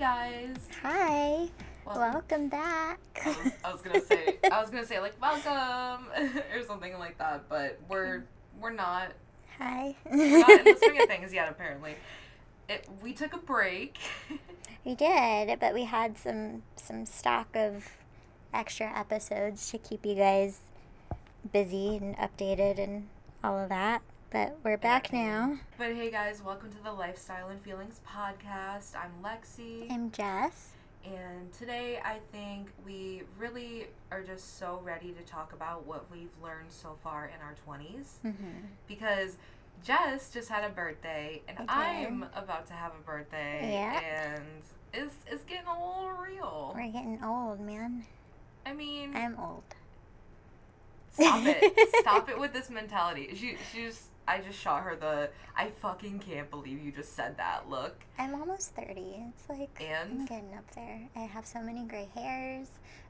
guys. Hi. Well- Welcome back. I was, I was gonna say I was gonna say like welcome or something like that, but we're we're not Hi. we're not in the swing of things yet. Apparently, it we took a break. we did, but we had some some stock of extra episodes to keep you guys busy and updated and all of that. But we're back now. But hey guys, welcome to the Lifestyle and Feelings podcast. I'm Lexi, I'm Jess. and today I think we really are just so ready to talk about what we've learned so far in our 20s. Mm-hmm. because Jess just had a birthday and. I'm about to have a birthday Yeah. and it's it's getting a little real. We're getting old, man. I mean, I'm old. stop it. stop it with this mentality. She she's I just shot her the I fucking can't believe you just said that look. I'm almost 30. It's like I'm getting up there. I have so many gray hairs.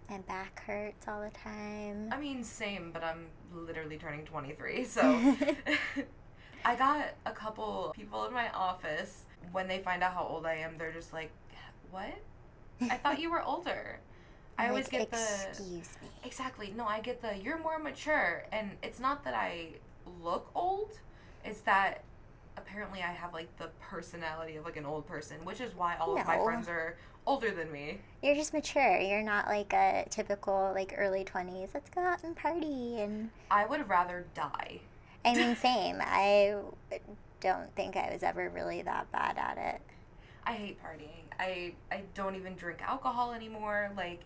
My back hurts all the time. I mean same, but I'm literally turning 23. So I got a couple people in my office when they find out how old I am, they're just like, "What? I thought you were older." I I'm always like, get the Excuse me. Exactly. No, I get the you're more mature and it's not that I look old, it's that apparently I have like the personality of like an old person, which is why all of my friends are older than me. You're just mature. You're not like a typical like early 20s. Let's go out and party and I would rather die. I mean same. I don't think I was ever really that bad at it. I hate partying. I I don't even drink alcohol anymore. Like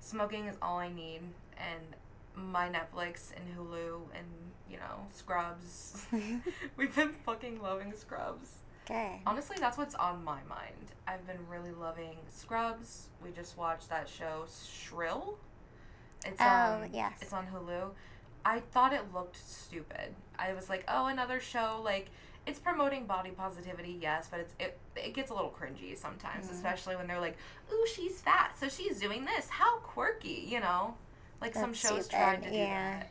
smoking is all I need and my Netflix and Hulu and you know, Scrubs. We've been fucking loving Scrubs. Good. Honestly, that's what's on my mind. I've been really loving Scrubs. We just watched that show Shrill. It's Oh, um, yes. It's on Hulu. I thought it looked stupid. I was like, oh, another show. Like, it's promoting body positivity, yes, but it's it it gets a little cringy sometimes, Mhm. especially when they're like, ooh, she's fat, so she's doing this. How quirky, you know? Like some shows stupid, tried to do yeah. that.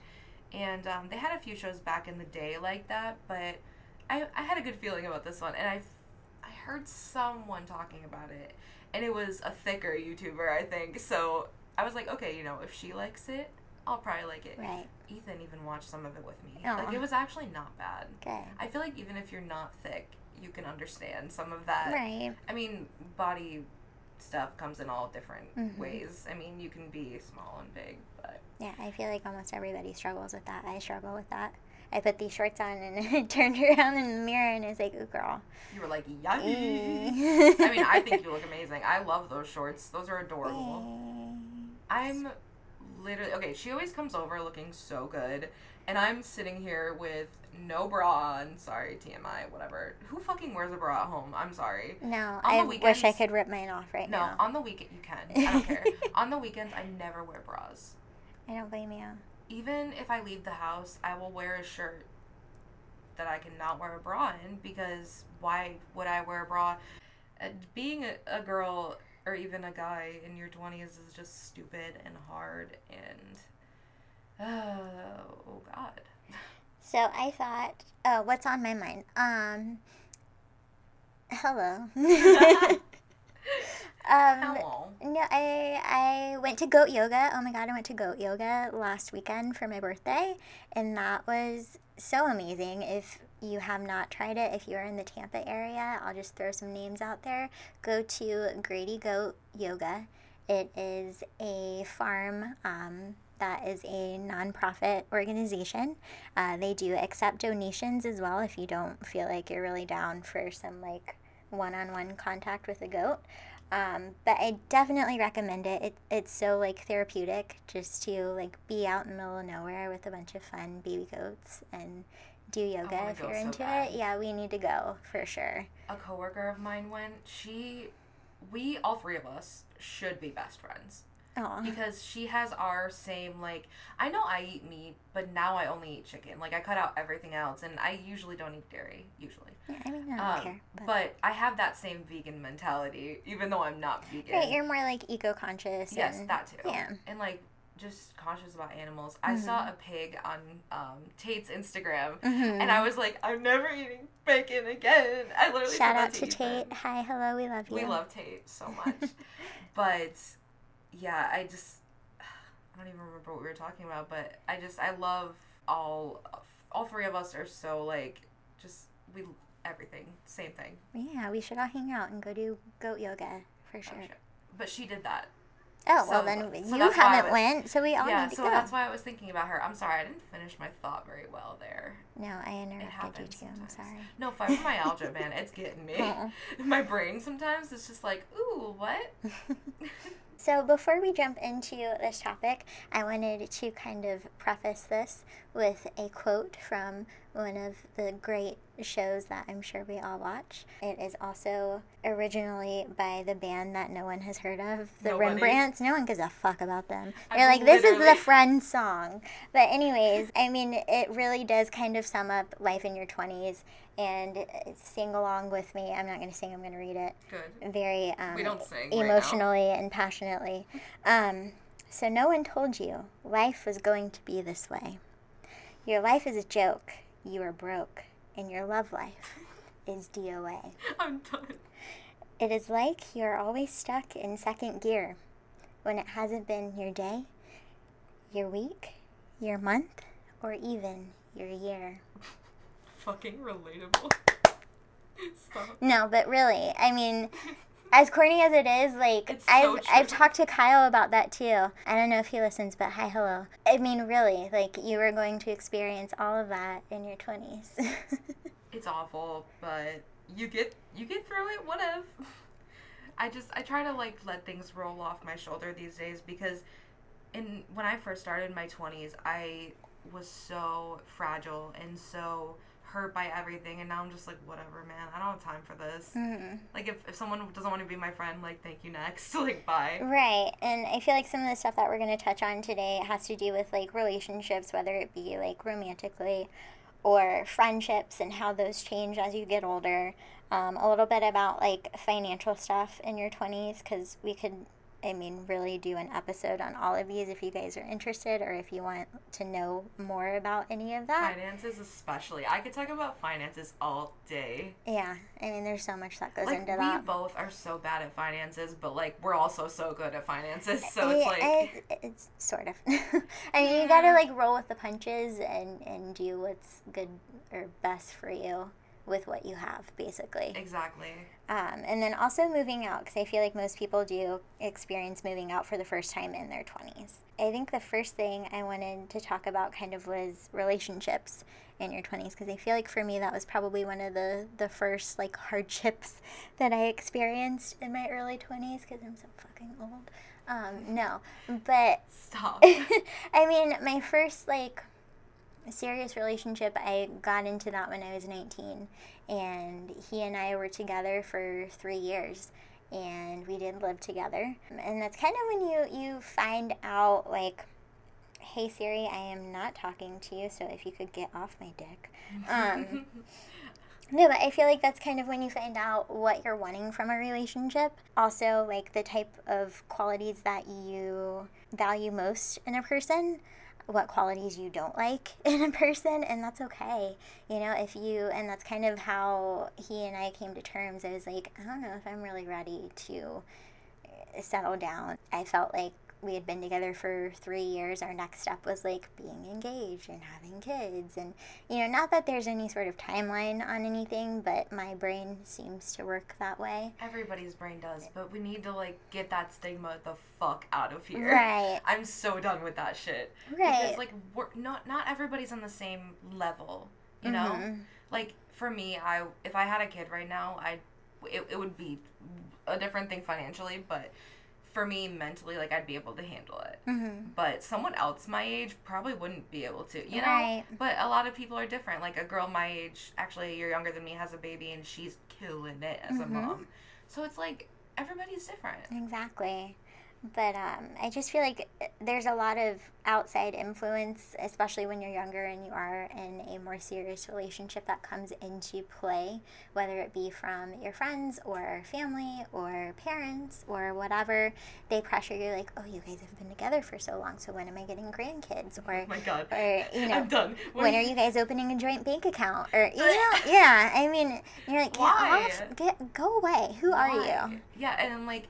And um, they had a few shows back in the day like that, but I, I had a good feeling about this one, and I, I heard someone talking about it, and it was a thicker YouTuber, I think. So I was like, okay, you know, if she likes it, I'll probably like it. Right. Ethan even watched some of it with me. Aw. Like it was actually not bad. Good. I feel like even if you're not thick, you can understand some of that. Right. I mean, body stuff comes in all different Mhm. ways. I mean, you can be small and big, Yeah, I feel like almost everybody struggles with that. I struggle with that. I put these shorts on and I turned around in the mirror and it's like, ooh, girl. you were like, yummy. Mm. I mean, I think you look amazing. I love those shorts. Those are adorable. I'm literally okay. She always comes over looking so good, and I'm sitting here with no bra on. Sorry, TMI, whatever. Who fucking wears a bra at home? I'm sorry. No, On I wish I could rip mine off right No, now. No, on the weekend you can. I don't care. on the weekends, I never wear bras. I don't blame you. Even if I leave the house, I will wear a shirt that I cannot wear a bra in because why would I wear a bra? Uh, being a, a girl or even a guy in your 20s is just stupid and hard and oh god. So I thought, oh, what's on my mind? Um, hello. um, Hello. No, I I went to goat yoga. Oh my god, I went to goat yoga last weekend for my birthday, and that was so amazing. If you have not tried it, if you're in the Tampa area, I'll just throw some names out there. Go to Grady Goat Yoga. It is a farm um, that is a nonprofit organization. Uh, they do accept donations as well if you don't feel like you're really down for some like one-on-one contact with a goat. Um, but I definitely recommend it. it. It's so like therapeutic just to like be out in the middle of nowhere with a bunch of fun baby goats and do yoga wanna if you're into it. Yeah, we need to go for sure. A coworker of mine went. She, we all three of us should be best friends. Oh, because she has our same like I know I eat meat, but now I only eat chicken. Like I cut out everything else, and I usually don't eat dairy usually. yeah, I mean I don't Um, care. But, But I have that same vegan mentality, even though I'm not vegan. right, you're more like eco-conscious. yes, and, that too. Yeah. And like just conscious about animals. I saw Mm-hmm. a pig on um, Tate's Instagram, Mhm. and I was like, I'm never eating bacon again. I literally Shout out to. Tate. Hi, hello, we love you. We love Tate so much, but yeah, I just I don't even remember what we were talking about, but I just I love all all three of us are so like just we everything same thing. Yeah, we should all hang out and go do goat yoga for oh, sure. But she did that. Oh well, then so you that's why I haven't was- went, so we all yeah, need to so go. that's why I was thinking about her. I'm sorry, I didn't finish my thought very well there. No, I interrupted you too. I'm sometimes. sorry. No, fibromyalgia, man, it's getting me. Aw. Uh-uh. My brain sometimes is just like, ooh, what? So, before we jump into this topic, I wanted to kind of preface this with a quote from one of the great shows that I'm sure we all watch. It is also originally by the band that no one has heard of, the Nobody. Rembrandts. No one gives a fuck about them. I They're like, this is the literally- friend song. But, anyways, I mean, it really does kind of sum up life in your 20s. And sing along with me. I'm not going to sing, I'm going to read it Good. very um, We don't sing right emotionally and passionately. Um, so no one told you life was going to be this way. Your life is a joke. You are broke, and your love life is DOA. I'm done. It is like you are always stuck in second gear when it hasn't been your day, your week, your month, or even your year. Fucking relatable. Stop. No, but really, I mean, as corny as it is, like I've I've talked to Kyle about that too. I don't know if he listens, but hi, hello. I mean, really, like you are going to experience all of that in your twenties. It's awful, but you get you get through it. Whatever. I just I try to like let things roll off my shoulder these days because in when I first started my twenties, I was so fragile and so hurt by everything, and now I'm just like whatever, man. I don't have time for this. Mhm. Like if, if someone doesn't want to be my friend, like thank you next, like bye. Right, and I feel like some of the stuff that we're going to touch on today has to do with like relationships, whether it be like romantically or friendships and how those change as you get older. Um, a little bit about like financial stuff in your 20s because we could, I mean, really do an episode on all of these if you guys are interested or if you want to know more about any of that. Finances, especially. I could talk about finances all day. Yeah, I mean, there's so much that goes Like into we that. We both are so bad at finances, but like we're also so good at finances. So eh, it's Yeah, like it- it's sort of. I mean, you gotta like roll with the punches and and do what's good or best for you with what you have, basically. exactly. Um, and then also moving out, because I feel like most people do experience moving out for the first time in their twenties. I think the first thing I wanted to talk about kind of was relationships in your 20s because I feel like for me that was probably one of the the first like hardships that I experienced in my early 20s because I'm so fucking old. Um, no, but Stop. I mean, my first like serious relationship, I got into that when I was 19, and he and I were together for three years, and we did live together, and that's kind of when you you find out like. Hey Siri, I am not talking to you, so if you could get off my dick. Um, no, but I feel like that's kind of when you find out what you're wanting from a relationship. Also, like the type of qualities that you value most in a person, what qualities you don't like in a person, and that's okay. You know, if you, and that's kind of how he and I came to terms. I was like, I don't know if I'm really ready to settle down. I felt like we had been together for three years. Our next step was like being engaged and having kids. And, you know, not that there's any sort of timeline on anything, but my brain seems to work that way. Everybody's brain does, but we need to like get that stigma the fuck out of here. Right. I'm so done with that shit. Right. Because like we're not not everybody's on the same level, you know? Mhm. Like for me, I if I had a kid right now, I it, it would be a different thing financially, but for me mentally like I'd be able to handle it. Mhm. But someone else my age probably wouldn't be able to, you know? Right. But a lot of people are different. Like a girl my age, actually a year younger than me, has a baby and she's killing it as a Mhm. mom. So it's like everybody's different. Exactly. But um, I just feel like uh, there's a lot of outside influence, especially when you're younger and you are in a more serious relationship that comes into play, whether it be from your friends or family or parents or whatever. They pressure you, like, oh, you guys have been together for so long, so when am I getting grandkids? Or, oh my God. or you know, I'm done. when are you guys opening a joint bank account? Or, you know, yeah, I mean, you're like, get Why? off, get, go away. Who are you? Yeah, and I'm like,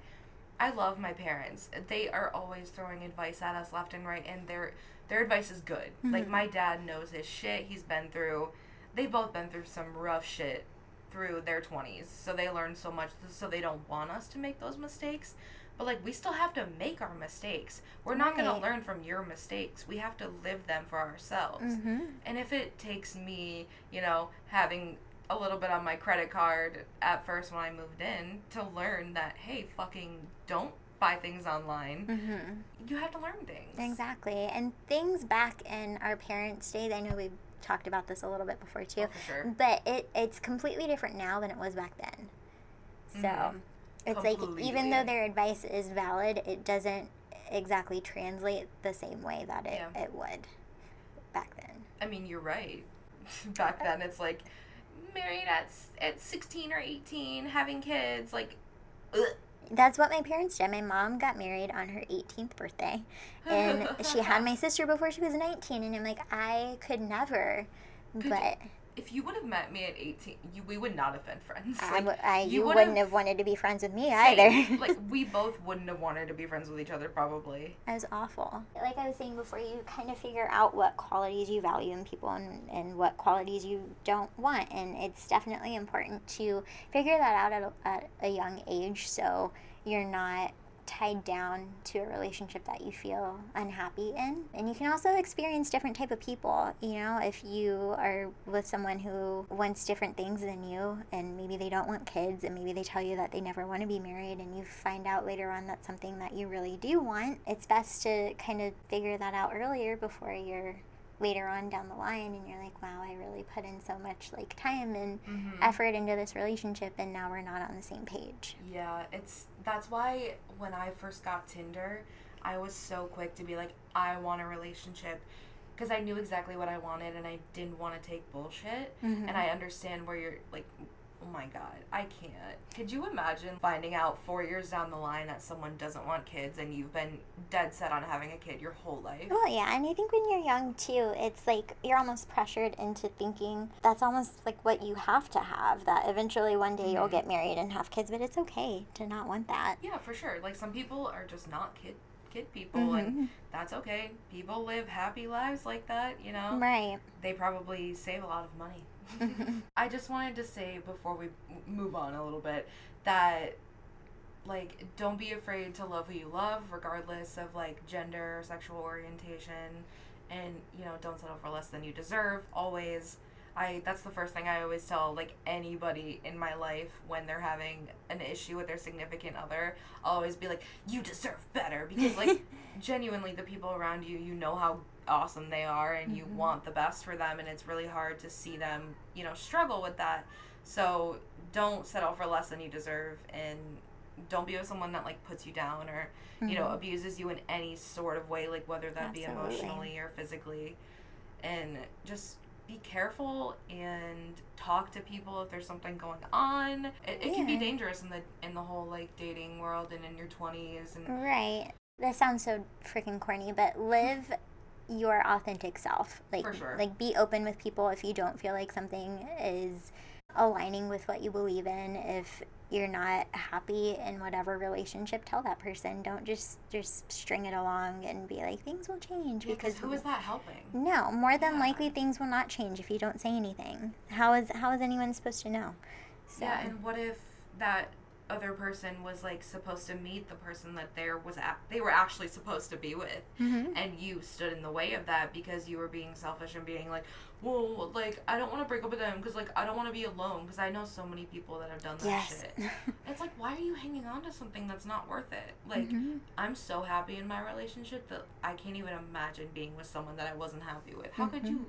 I love my parents. They are always throwing advice at us left and right, and their their advice is good. Like Mhm. my dad knows his shit. He's been through. They've both been through some rough shit through their 20s, so they learn so much. So they don't want us to make those mistakes. But like we still have to make our mistakes. We're not gonna learn from your mistakes. We have to live them for ourselves. Mm-hmm. And if it takes me, you know, having a little bit on my credit card at first when I moved in to learn that, hey, fucking don't buy things online, Mm-hmm. you have to learn things. Exactly. And things back in our parents' days, I know we've talked about this a little bit before too, Oh, for sure. but it, it's completely different now than it was back then. So Mhm. it's like even though their advice is valid, it doesn't exactly translate the same way that it, Yeah. it would back then. I mean, you're right. back then, it's like married at at 16 or 18, having kids, like, ugh. That's what my parents did. My mom got married on her 18th birthday, and she had my sister before she was 19, and I'm like, I could never. Could you- but If you would have met me at 18, you, we would not have been friends. Like, I, you you, wouldn't have wanted to be friends with me same. either. like, we both wouldn't have wanted to be friends with each other, probably. That was awful. Like I was saying before, you kind of figure out what qualities you value in people and, and what qualities you don't want. And it's definitely important to figure that out at a, at a young age so you're not tied down to a relationship that you feel unhappy in. And you can also experience different type of people you know if you are with someone who wants different things than you and maybe they don't want kids and maybe they tell you that they never want to be married and you find out later on that's something that you really do want it's best to kind of figure that out earlier before you're later on down the line and you're like wow i really put in so much like time and Mm-hmm. effort into this relationship and now we're not on the same page Yeah, it's that's why when I first got Tinder, I was so quick to be like, I want a relationship because I knew exactly what I wanted and I didn't want to take bullshit. Mhm. And I understand where you're like, oh my god, I can't. Could you imagine finding out four years down the line that someone doesn't want kids and you've been dead set on having a kid your whole life? Well, yeah, and I think when you're young too, it's like you're almost pressured into thinking that's almost like what you have to have. That eventually one day you'll Mhm. get married and have kids, but it's okay to not want that. Yeah, for sure. Like some people are just not kid kid people and Mhm. that's okay. People live happy lives like that, you know? Right. they probably save a lot of money. I just wanted to say before we move on a little bit that like don't be afraid to love who you love regardless of like gender, sexual orientation and you know don't settle for less than you deserve always. I that's the first thing I always tell like anybody in my life when they're having an issue with their significant other. I'll always be like you deserve better because like genuinely the people around you you know how awesome they are and you Mhm. want the best for them and it's really hard to see them you know struggle with that so don't settle for less than you deserve and don't be with someone that like puts you down or you know Mhm. abuses you in any sort of way like whether that be emotionally or physically and just be careful and talk to people if there's something going on it, it can be dangerous in the in the whole like dating world and in your 20s and Right. That sounds so freaking corny, but live your authentic self. Like sure. like be open with people if you don't feel like something is aligning with what you believe in. If you're not happy in whatever relationship, tell that person. Don't just just string it along and be like things will change because because who is that helping No, more than Yeah. likely things will not change if you don't say anything. How is how is anyone supposed to know? So Yeah, and what if that other person was like supposed to meet the person that there was at, they were actually supposed to be with, Mhm. and you stood in the way of that because you were being selfish and being like, well, like I don't want to break up with them because like I don't want to be alone because I know so many people that have done that yes. shit. It's like why are you hanging on to something that's not worth it? Like Mhm. I'm so happy in my relationship that I can't even imagine being with someone that I wasn't happy with. How could Mhm. you?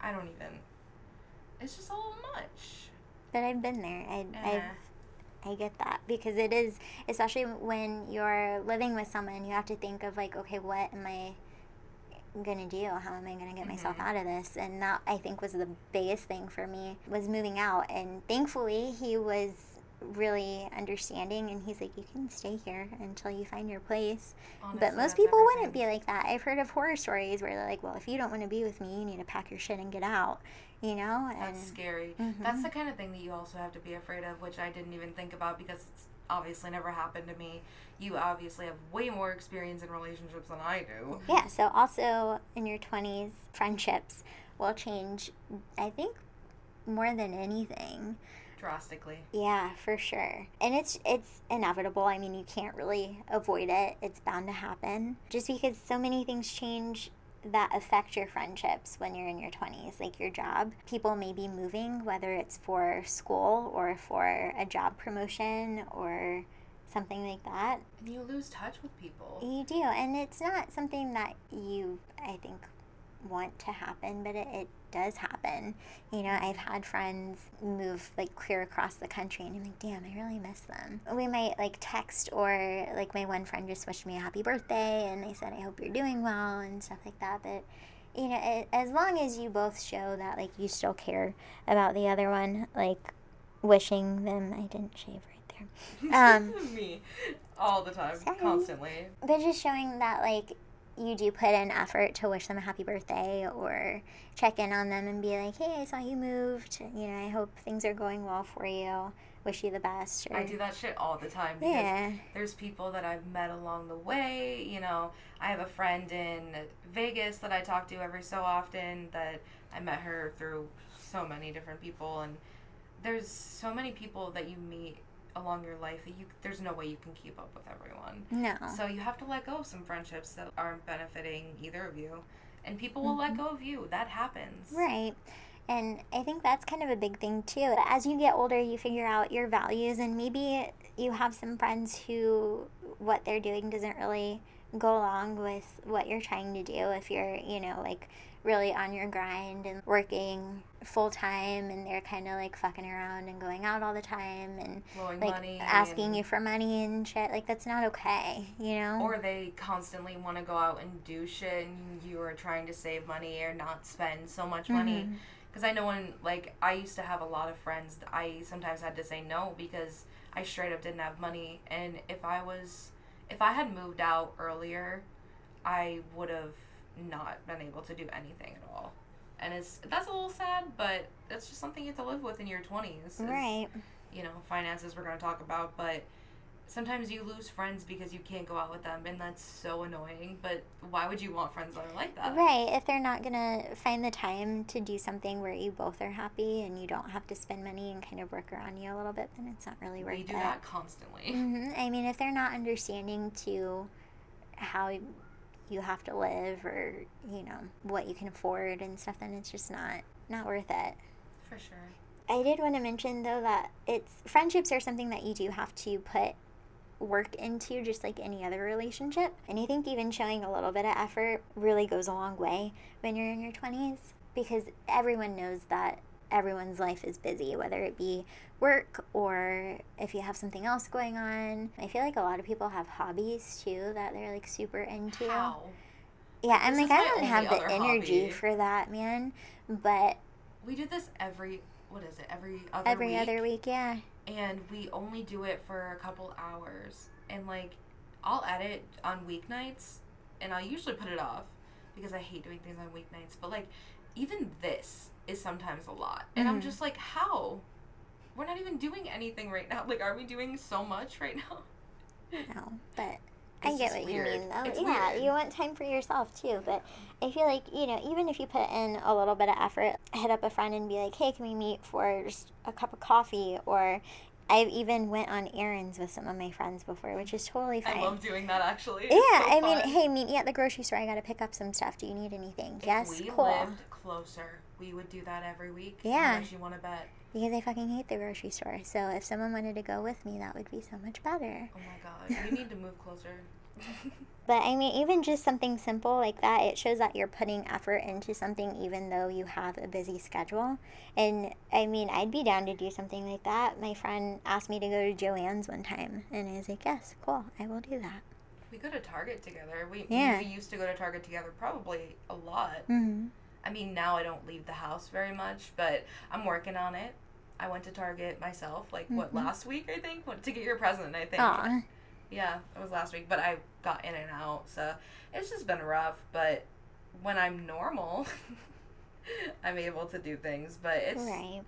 I don't even. It's just a little much. But I've been there. I, Eh. I've I get that because it is, especially when you're living with someone, you have to think of like, okay, what am I gonna do? How am I gonna get myself Mhm. out of this? And that I think was the biggest thing for me was moving out. And thankfully, he was really understanding and he's like you can stay here until you find your place Honestly, but most people wouldn't be like that i've heard of horror stories where they're like well if you don't want to be with me you need to pack your shit and get out you know and That's scary. Mhm. That's the kind of thing that you also have to be afraid of, which I didn't even think about because it's obviously never happened to me. You obviously have way more experience in relationships than I do. Yeah, so also in your 20s, friendships will change, I think, more than anything. Drastically. Yeah, for sure. And it's it's inevitable. I mean, you can't really avoid it. It's bound to happen. Just because so many things change that affect your friendships when you're in your 20s, like your job. People may be moving, whether it's for school or for a job promotion or something like that. And you lose touch with people. You do, and it's not something that you, I think, want to happen, but it, it does happen. You know, I've had friends move like clear across the country, and I'm like, damn, I really miss them. We might like text, or like my one friend just wished me a happy birthday, and they said, I hope you're doing well, and stuff like that. But you know, it, as long as you both show that like you still care about the other one, like wishing them, I didn't shave right there. Um, me. All the time. Sorry. Constantly. but just showing that like you do put in effort to wish them a happy birthday or check in on them and be like hey i saw you moved. You know i hope things are going well for you. Wish you the best or I do that shit all the time because yeah. there's people that I've met along the way. You know, I have a friend in Vegas that I talk to every so often that I met her through so many different people. And there's so many people that you meet along your life that you there's no way you can keep up with everyone. no So you have to let go of some friendships that aren't benefiting either of you. And people will let mm-hmm. go of you. That happens. Right. And I think that's kind of a big thing too. As you get older, you figure out your values, and maybe you have some friends who what they're doing doesn't really go along with what you're trying to do. If you're, you know, like really on your grind and working full time, and they're kind of like fucking around and going out all the time and Blowing like money. asking and- you for money and shit, like that's not okay, you know? Or they constantly want to go out and do shit, and you are trying to save money or not spend so much money. Mhm. Because I know when, like, I used to have a lot of friends, that I sometimes had to say no because I straight up didn't have money. And if I was, if I had moved out earlier, I would have not been able to do anything at all. And it's that's a little sad, but that's just something you have to live with in your twenties. Right. You know, finances we're gonna talk about, but sometimes you lose friends because you can't go out with them, and that's so annoying. But why would you want friends that are like that? Right. If they're not going to find the time to do something where you both are happy and you don't have to spend money and kind of work around you a little bit, then it's not really worth We it. do that constantly. Mm-hmm. I mean, if they're not understanding to how you have to live or, you know, what you can afford and stuff, then it's just not not worth it. For sure. I did want to mention though that it's friendships are something that you do have to put work into just like any other relationship. And I think even showing a little bit of effort really goes a long way when you're in your 20s because everyone knows that everyone's life is busy, whether it be work or if you have something else going on. I feel like a lot of people have hobbies too that they're like super into. How? Yeah, I'm This like, I don't have the energy hobby. for that, man. But We do this every what is it? Every other every week, other week, yeah. and we only do it for a couple hours. And like, I'll edit on weeknights, and I'll usually put it off because I hate doing things on weeknights. But like, even this is sometimes a lot, and I'm Mhm. just like, how? We're not even doing anything right now. Like, are we doing so much right now? No, but I get what you mean, though. It's yeah, weird. you want time for yourself too. But I feel like you know, even if you put in a little bit of effort, hit up a friend and be like, "Hey, can we meet for just a cup of coffee?" Or I've even went on errands with some of my friends before, which is totally fine. I love doing that actually. yeah, so I mean, hey, meet me at the grocery store. I gotta pick up some stuff. Do you need anything? If yes, we cool. lived closer, we would do that every week. Yeah. Much you want to bet? Because I fucking hate the grocery store. So if someone wanted to go with me, that would be so much better. Oh my god, we need to move closer. But I mean, even just something simple like that, it shows that you're putting effort into something even though you have a busy schedule. And I mean, I'd be down to do something like that. My friend asked me to go to Joann's one time, and I was like, yes, cool, I will do that. We go to Target together. We Yeah. we used to go to Target together probably a lot. hmm I mean, now I don't leave the house very much, but I'm working on it. I went to Target myself, like what Mhm. last week I think, what, to get your present. I think. Aw. Yeah, it was last week, but I got in and out, so it's just been rough. But when I'm normal, I'm able to do things. But it's Right.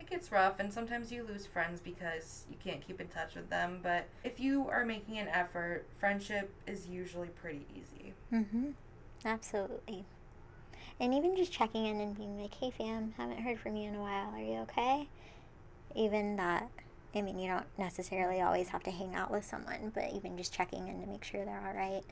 it gets rough, and sometimes you lose friends because you can't keep in touch with them. But if you are making an effort, friendship is usually pretty easy. Mm-hmm. Absolutely. And even just checking in and being like, hey fam, haven't heard from you in a while. Are you okay? Even that, I mean, you don't necessarily always have to hang out with someone, but even just checking in to make sure they're all right.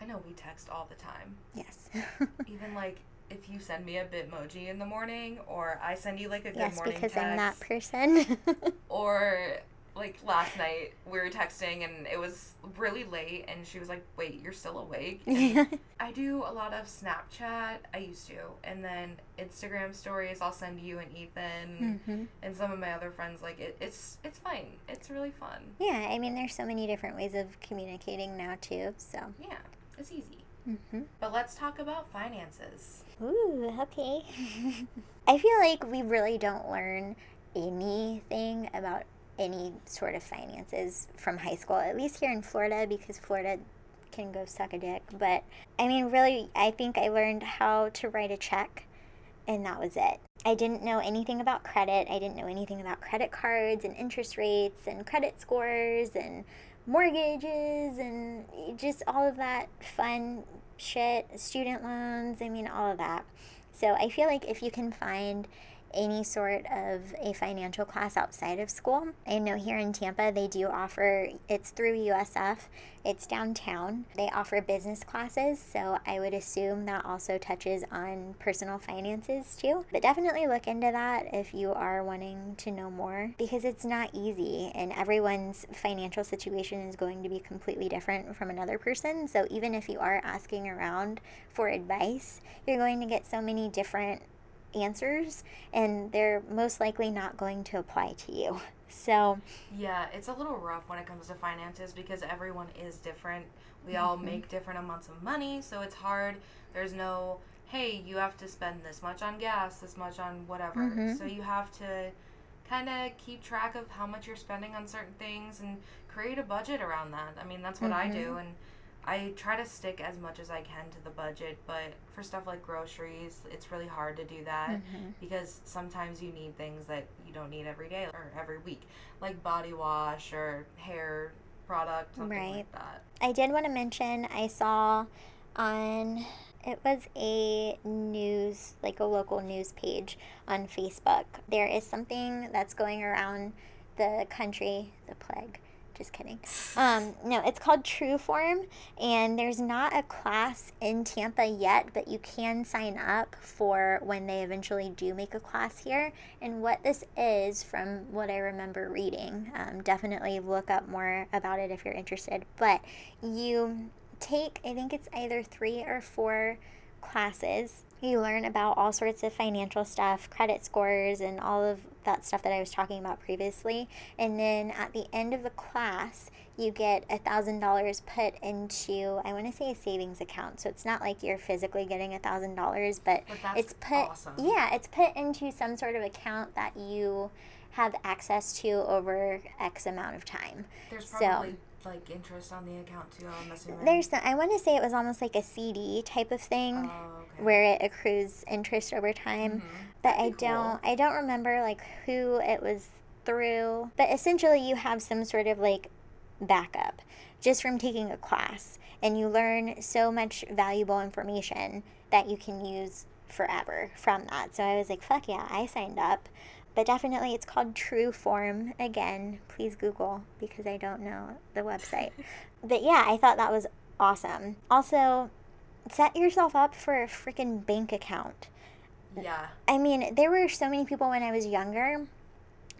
I know we text all the time. Yes. Even like if you send me a Bitmoji in the morning, or I send you like a good yes, morning because text, I'm that person. or like last night we were texting and it was really late, and she was like, "Wait, you're still awake?" I do a lot of Snapchat. I used to, and then Instagram stories. I'll send you and Ethan hmm and some of my other friends. Like it, it's it's fine. It's really fun. Yeah, I mean, there's so many different ways of communicating now, too, so. Yeah, it's easy. hmm But let's talk about finances. Ooh, okay. I feel like we really don't learn anything about any sort of finances from high school, at least here in Florida, because Florida can go suck a dick. But I mean, really, I think I learned how to write a check, and that was it. I didn't know anything about credit. I didn't know anything about credit cards and interest rates and credit scores and mortgages and just all of that fun shit, student loans, I mean, all of that. So I feel like if you can find any sort of a financial class outside of school, I know here in Tampa they do offer, it's through USF, it's downtown. They offer business classes, so I would assume that also touches on personal finances too. But definitely look into that if you are wanting to know more because it's not easy and everyone's financial situation is going to be completely different from another person. So even if you are asking around for advice, you're going to get so many different answers and they're most likely not going to apply to you. So, Yeah, it's a little rough when it comes to finances because everyone is different. We all Mhm. make different amounts of money, so it's hard. There's no, hey, you have to spend this much on gas, this much on whatever. Mhm. So you have to kind of keep track of how much you're spending on certain things and create a budget around that. I mean, that's what I do and I try to stick as much as I can to the budget, but for stuff like groceries, it's really hard to do that mhm. because sometimes you need things that you don't need every day or every week, like body wash or hair product, something Right. like that. I did want to mention I saw on it was a news like a local news page on Facebook. There is something that's going around the country, the plague. Just kidding. Um, no, it's called True Form, and there's not a class in Tampa yet, but you can sign up for when they eventually do make a class here. And what this is, from what I remember reading, um, definitely look up more about it if you're interested. But you take, I think it's either three or four classes. You learn about all sorts of financial stuff, credit scores, and all of that stuff that I was talking about previously. And then at the end of the class, you get a thousand dollars put into I want to say a savings account. So it's not like you're physically getting a thousand dollars, but it's put awesome. yeah, it's put into some sort of account that you have access to over X amount of time. There's So- probably like interest on the account too. There's the, I want to say it was almost like a CD type of thing Oh, okay. where it accrues interest over time. Mhm. But I be cool. don't I don't remember like who it was through. But essentially you have some sort of like backup just from taking a class and you learn so much valuable information that you can use forever from that. So I was like, fuck yeah, I signed up. But definitely it's called True Form. Again, please Google because I don't know the website. but yeah, I thought that was awesome. Also, set yourself up for a freaking bank account. Yeah. I mean, there were so many people when I was younger,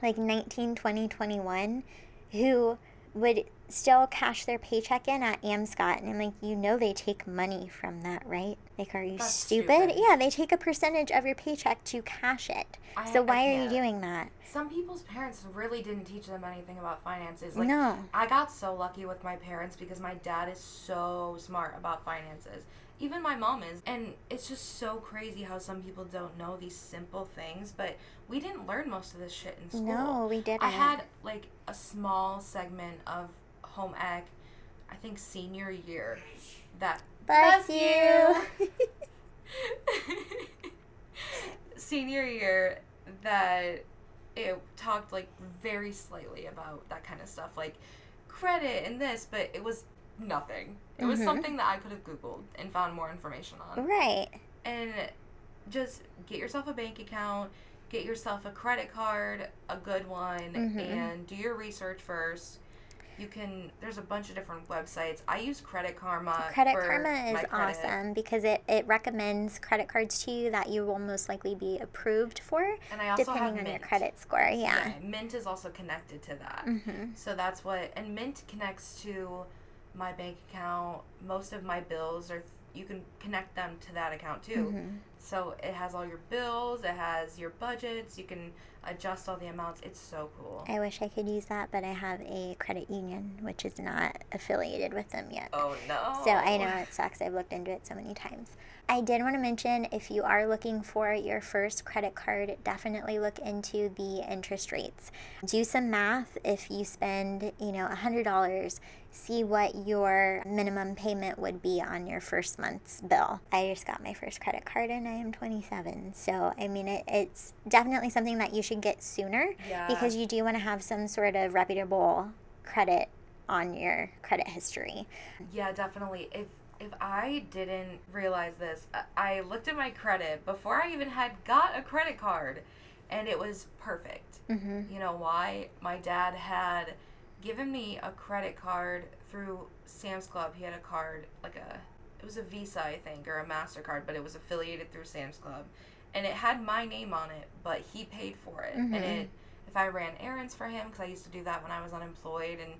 like 19, 20, 21, who would still cash their paycheck in at Amscot, and I'm like, you know, they take money from that, right? Like, are you stupid? stupid. Yeah, they take a percentage of your paycheck to cash it. I- so I why are you doing that? Some people's parents really didn't teach them anything about finances. Like no. I got so lucky with my parents because my dad is so smart about finances. Even my mom is. And it's just so crazy how some people don't know these simple things, but we didn't learn most of this shit in school. No, we didn't. I had like a small segment of home ec, I think senior year, that Bless Bless you. senior year that it talked like very slightly about that kind of stuff, like credit and this, but it was nothing. It was Mhm. something that I could have Googled and found more information on. right. And just get yourself a bank account, get yourself a credit card, a good one, Mhm. and do your research first. You can. There's a bunch of different websites. I use Credit Karma. Credit Karma is awesome because it, it recommends credit cards to you that you will most likely be approved for, And I also depending have on your credit score. Yeah. Mint is also connected to that. Mm-hmm. So that's what, and Mint connects to my bank account. Most of my bills are, you can connect them to that account too. Mhm. So it has all your bills, it has your budgets, you can adjust all the amounts. It's so cool. I wish I could use that, but I have a credit union which is not affiliated with them yet. Oh no. So I know it sucks. I've looked into it so many times. I did want to mention if you are looking for your first credit card, definitely look into the interest rates. Do some math. If you spend, you know, $100, see what your minimum payment would be on your first month's bill. I just got my first credit card and I am 27. So, I mean, it, it's definitely something that you should get sooner Yeah. because you do want to have some sort of reputable credit on your credit history. Yeah, definitely. If if I didn't realize this, I- I looked at my credit before I even had got a credit card, and it was perfect. Mm-hmm. You know why? My dad had given me a credit card through Sam's Club. He had a card, like a, it was a Visa, I think, or a MasterCard, but it was affiliated through Sam's Club. And it had my name on it, but he paid for it. And Mhm. it, if I ran errands for him, because I used to do that when I was unemployed, and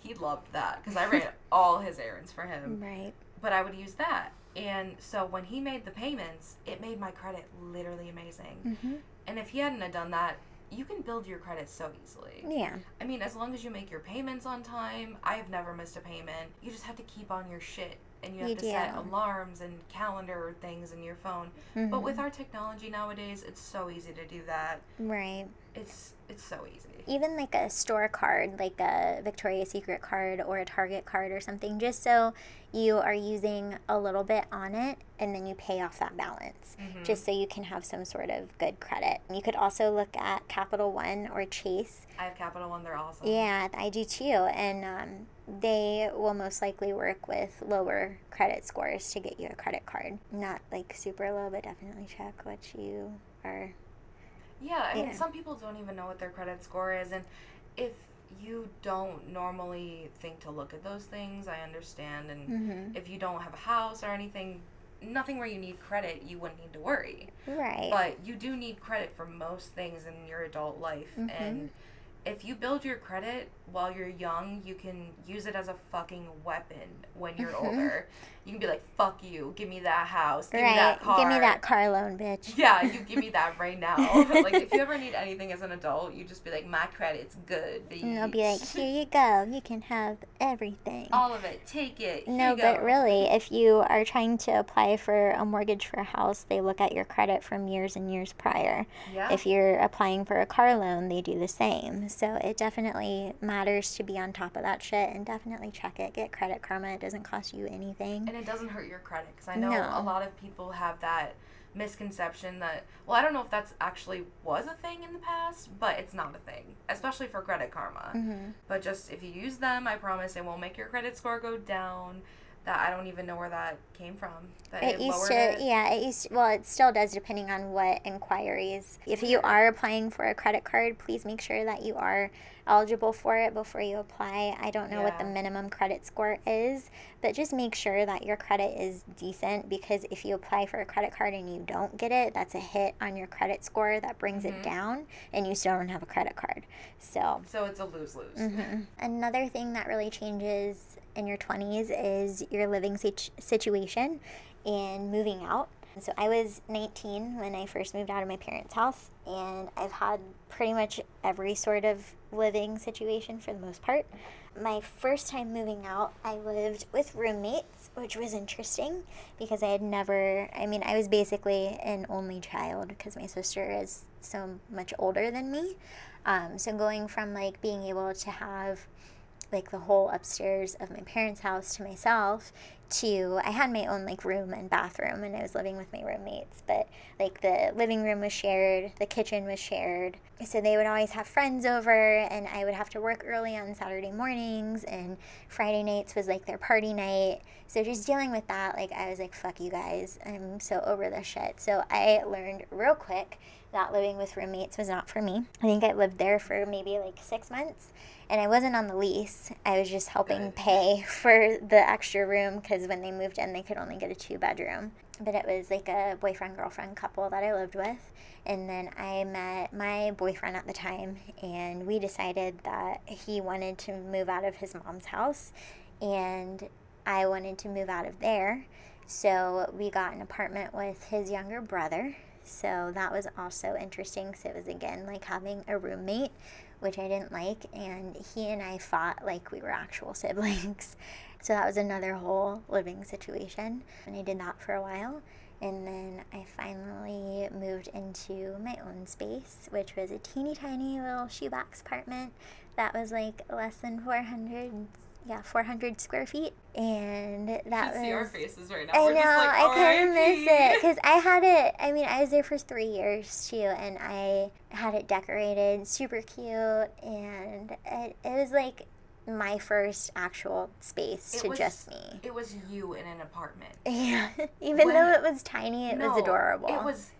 he loved that, because I ran all his errands for him Right. but I would use that. And so when he made the payments, it made my credit literally amazing. Mm-hmm. And if he hadn't have done that, you can build your credit so easily. Yeah. I mean, as long as you make your payments on time, I have never missed a payment. You just have to keep on your shit and you have You to set alarms and calendar things in your phone. Mhm. But with our technology nowadays, it's so easy to do that. right. It's it's so easy. Even like a store card, like a Victoria's Secret card or a Target card or something, just so you are using a little bit on it and then you pay off that balance. Mhm. Just so you can have some sort of good credit. You could also look at Capital One or Chase. I have Capital One, they're awesome. Yeah, I do too. And um, they will most likely work with lower credit scores to get you a credit card. Not like super low, but definitely check what you are. Yeah, I mean, Yeah. some people don't even know what their credit score is, and if you don't normally think to look at those things, I understand. And Mm-hmm. if you don't have a house or anything, nothing where you need credit, you wouldn't need to worry. Right. But you do need credit for most things in your adult life, Mhm. and if you build your credit while you're young, you can use it as a fucking weapon when you're Mhm. older. You can be like, "Fuck you, give me that house, give me that car." Give me that car loan, bitch. Yeah, you give me that right now. like if you ever need anything as an adult, you just be like, my credit's good. And they'll be like, here you go. You can have everything. all of it, take it. Here No, but really, if you are trying to apply for a mortgage for a house, they look at your credit from years and years prior. yeah, If you're applying for a car loan, they do the same. So it definitely matters to be on top of that shit and definitely check it. Get Credit Karma. It doesn't cost you anything. and it doesn't hurt your credit because I know No. a lot of people have that misconception that well, I don't know if that's actually was a thing in the past, but it's not a thing, especially for Credit Karma. hmm But just if you use them, I promise it won't make your credit score go down. That I don't even know where that came from. That It used to, it. yeah, it used to, well, it still does depending on what inquiries. If you are applying for a credit card, please make sure that you are eligible for it before you apply. I don't know what the minimum credit score is, but just make sure that your credit is decent because if you apply for a credit card and you don't get it, that's a hit on your credit score that brings Mhm. it down and you still don't have a credit card. So, So it's a lose lose. Mhm. Another thing that really changes in your 20s is your living situ- situation and moving out. So I was 19 when I first moved out of my parents' house, and I've had pretty much every sort of living situation for the most part. My first time moving out, I lived with roommates, which was interesting because I had never, I mean, I was basically an only child because my sister is so much older than me. Um, so going from like being able to have like the whole upstairs of my parents' house to myself to I had my own like room and bathroom and I was living with my roommates but like the living room was shared the kitchen was shared. So they would always have friends over and I would have to work early on Saturday mornings and Friday nights was like their party night. So just dealing with that like I was like fuck you guys. I'm so over this shit. So I learned real quick that living with roommates was not for me. I think I lived there for maybe like 6 months and I wasn't on the lease. I was just helping pay for the extra room because when they moved in, they could only get a two bedroom. But it was like a boyfriend girlfriend couple that I lived with. And then I met my boyfriend at the time, and we decided that he wanted to move out of his mom's house, and I wanted to move out of there. So we got an apartment with his younger brother. So that was also interesting. So it was again like having a roommate which I didn't like, and he and I fought like we were actual siblings. So that was another whole living situation, and I did that for a while. And then I finally moved into my own space, which was a teeny tiny little shoebox apartment that was like less than 400, yeah, 400 square feet. And that you was. see our faces right now. I We're know, like, I kind of miss it because I had it. I mean, I was there for three years too, and I had it decorated super cute, and it, it was like my first actual space It to was- just me. It was you in an apartment. Yeah, even When- though it was tiny, it was adorable. It was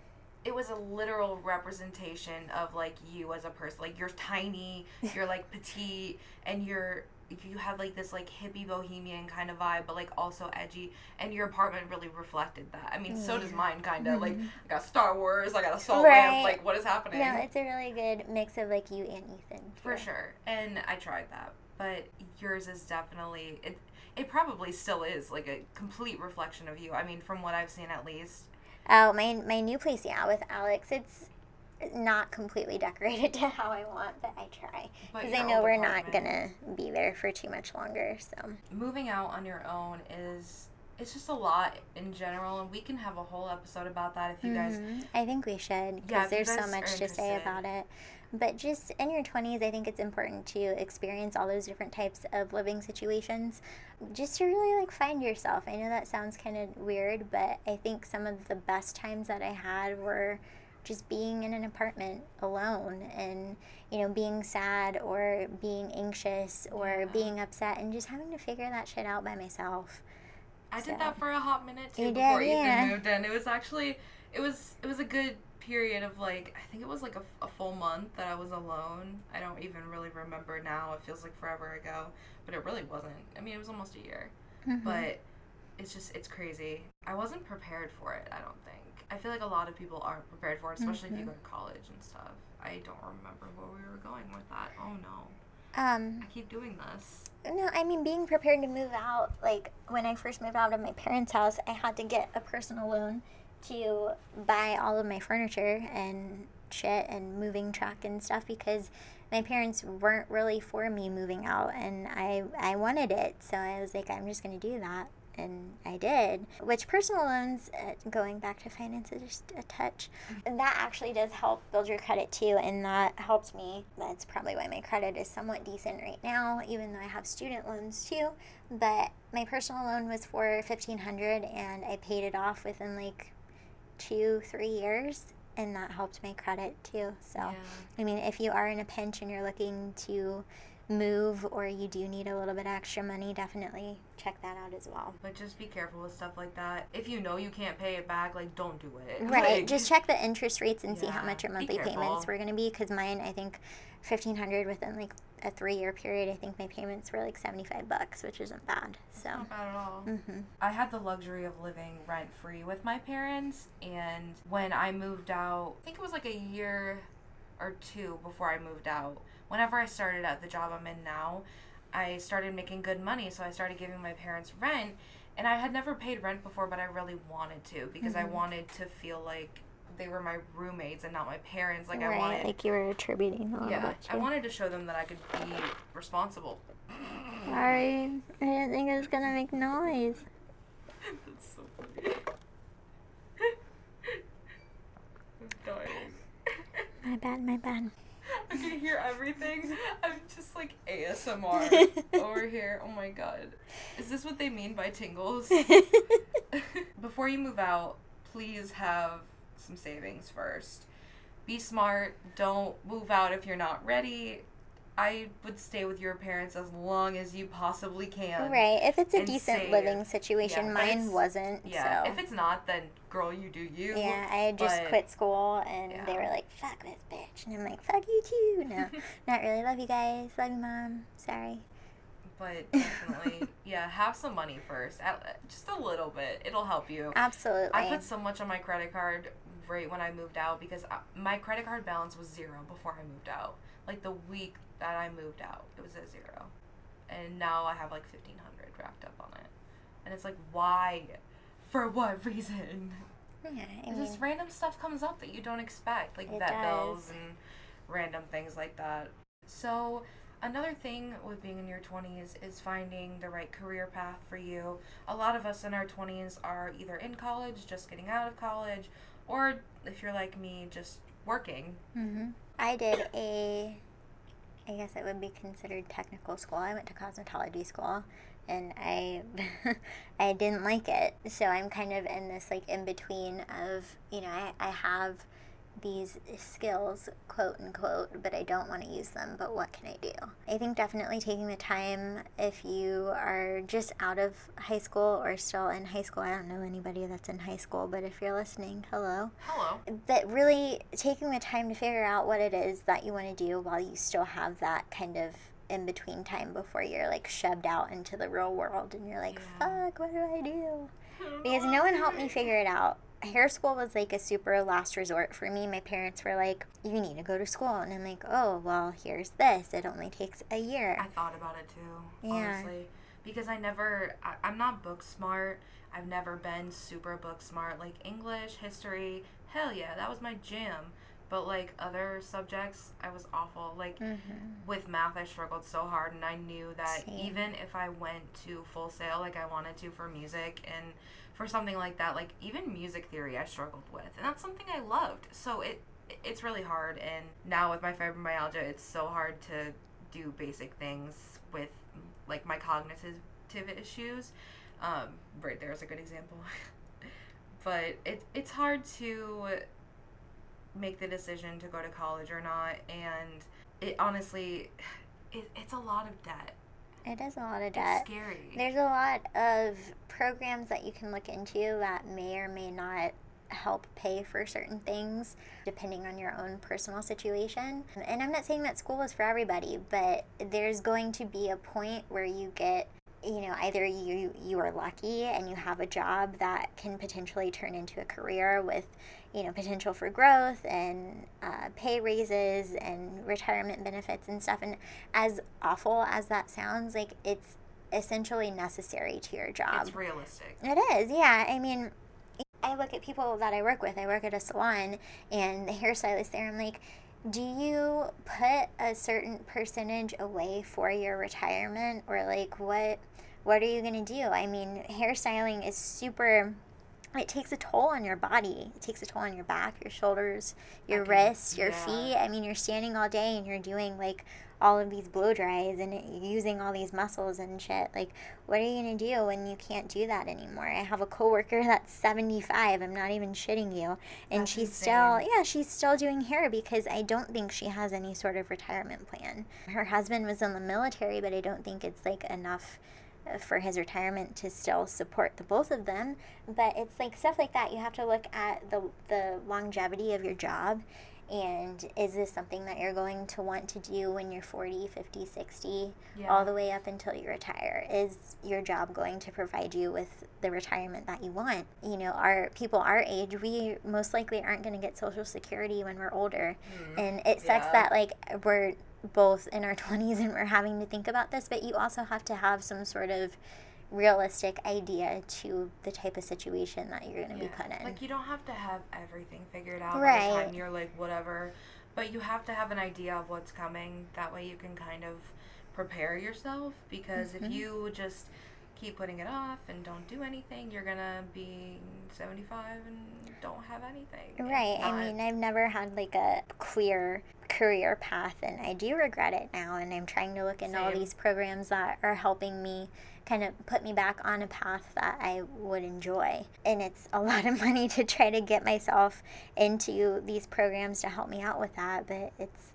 it was a literal representation of like you as a person. Like you're tiny, you're like petite, and you're you have like this like hippie bohemian kind of vibe, but like also edgy. And your apartment really reflected that. I mean, so does mine, kind of. Like Mhm. I got Star Wars, I got a salt Right. lamp. Like what is happening? No, it's a really good mix of like you and Ethan. For too. sure. And I tried that. But yours is definitely it it probably still is like a complete reflection of you. I mean, from what I've seen at least. Oh, my my new place, yeah, with Alex, it's not completely decorated to how I want, but I try because I know we're not gonna be there for too much longer. So moving out on your own is it's just a lot in general and we can have a whole episode about that if you guys Mhm. I think we should because you there's so much to say about it. But just in your 20s, I think it's important to experience all those different types of living situations just to really like find yourself. I know that sounds kind of weird, but I think some of the best times that I had were just being in an apartment alone and you know being sad or being anxious or Yeah. being upset and just having to figure that shit out by myself. I did that for a hot minute too You did, before Ethan yeah. moved in. It was actually it was it was a good period of like I think it was like a, a full month that I was alone. I don't even really remember now. It feels like forever ago, but it really wasn't. I mean, it was almost a year. Mhm. But it's just it's crazy. I wasn't prepared for it, I don't think. I feel like a lot of people aren't prepared for it, especially if you Mhm. go to college and stuff. I don't remember where we were going with that. Oh no. um I keep doing this. No, I mean being prepared to move out. Like when I first moved out of my parents' house, I had to get a personal loan to buy all of my furniture and shit and moving truck and stuff because my parents weren't really for me moving out and I I wanted it. So I was like I'm just going to do that and I did. Which personal loans, uh, going back to finances just a touch, that actually does help build your credit too, and that helped me. That's probably why my credit is somewhat decent right now, even though I have student loans too. But my personal loan was for fifteen hundred, and I paid it off within like two, three years, and that helped my credit too. So. Yeah. I mean, if you are in a pinch and you're looking to move or you do need a little bit extra money, definitely check that out as well. But just be careful with stuff like that. If you know you can't pay it back, like don't do it. Right. Like, just check the interest rates and see how much your monthly payments were going to be cuz mine I think 1500 within like a 3-year period, I think my payments were like 75 bucks, which isn't bad. So, Not bad at all. mhm. I had the luxury of living rent free with my parents, and when I moved out, I think it was like a year or two before I moved out. Whenever I started at the job I'm in now, I started making good money, so I started giving my parents rent. And I had never paid rent before, but I really wanted to because I Mhm. wanted to feel like they were my roommates and not my parents. Like I wanted, like you were attributing a yeah. I wanted to show them that I could be responsible. Sorry. I didn't think it was going to make noise. That's so funny. I'm dying. My bad, my bad. I can hear everything. I'm just like ASMR over here. Oh my god. Is this what they mean by tingles? Before you move out, please have some savings first. Be smart. Don't move out if you're not ready. I would stay with your parents as long as you possibly can. Right. If it's a decent save. living situation, Yeah, mine wasn't. Yeah. So. If it's not, then girl, you do you. yeah, I had just but- quit school and they were like, fuck this bitch. And I'm like, fuck you too. No, not really. Love you guys. Love you, mom. Sorry. But definitely, yeah, have some money first. Just a little bit. It'll help you. Absolutely. I put so much on my credit card right when I moved out because I, my credit card balance was zero before I moved out. Like the week that I moved out, it was at zero, and now I have like fifteen hundred racked up on it, and it's like why, for what reason? yeah, I mean, just random stuff comes up that you don't expect, like vet does. bills and random things like that. So, another thing with being in your 20s is finding the right career path for you. A lot of us in our 20s are either in college, just getting out of college, or if you're like me, just working. hmm I did a, I guess it would be considered technical school. I went to cosmetology school, and I, I didn't like it. So I'm kind of in this like in between of you know I, I have these skills quote unquote but i don't want to use them but what can i do i think definitely taking the time if you are just out of high school or still in high school i don't know anybody that's in high school but if you're listening hello Hello. but really taking the time to figure out what it is that you want to do while you still have that kind of in between time before you're like shoved out into the real world and you're like Yeah. fuck what do i do because no one helped me figure it out hair school was like a super last resort for me my parents were like you need to go to school and i'm like oh well here's this it only takes a year I thought about it too, Yeah. honestly. Because I never, I, I'm not book smart. I've never been super book smart. Like English, history, hell yeah, that was my jam. But like other subjects, I was awful. Like hmm with math, I struggled so hard, and I knew that Same. even if I went to full sail like I wanted to for music and for something like that, like even music theory, I struggled with, and that's something I loved. So it it's really hard, and now with my fibromyalgia, it's so hard to do basic things with like my cognitive issues. Um, right there is a good example. but it it's hard to make the decision to go to college or not, and it honestly, it, it's a lot of debt. It is a lot of debt It's scary. There's a lot of programs that you can look into that may or may not help pay for certain things depending on your own personal situation. And I'm not saying that school is for everybody, but there's going to be a point where you get you know either you you are lucky and you have a job that can potentially turn into a career with you know potential for growth and uh, pay raises and retirement benefits and stuff and as awful as that sounds like it's essentially necessary to your job it's realistic. it is, yeah. I mean, I look at people that I work with. I work at a salon, and the hairstylist there. I'm like, do you put a certain percentage away for your retirement, or like what? What are you gonna do? I mean, hairstyling is super it takes a toll on your body. It takes a toll on your back, your shoulders, your wrists, your yeah. feet. I mean, you're standing all day and you're doing like all of these blow dries and using all these muscles and shit. Like, what are you gonna do when you can't do that anymore? I have a coworker that's 75. I'm not even shitting you, and That's she's still yeah, she's still doing hair because I don't think she has any sort of retirement plan. Her husband was in the military, but I don't think it's like enough for his retirement to still support the both of them. But it's like stuff like that you have to look at the the longevity of your job. And is this something that you're going to want to do when you're 40 50 60 Yeah. all the way up until you retire? Is your job going to provide you with the retirement that you want? You know our people our age we most likely aren't going to get social security when we're older. Mm-hmm. And it sucks Yeah. that like we're both in our 20s and we're having to think about this but you also have to have some sort of realistic idea to the type of situation that you're going to be put in Like you don't have to have everything figured out by the Right. time you're like whatever, but you have to have an idea of what's coming. That way you can kind of prepare yourself because Mm-hmm. if you just keep putting it off and don't do anything, you're gonna be 75 and don't have anything. Right. I mean, I've never had like a clear career path, and I do regret it now. And I'm trying to look into all these programs that are helping me kind of put me back on a path that I would enjoy. And it's a lot of money to try to get myself into these programs to help me out with that. But it's,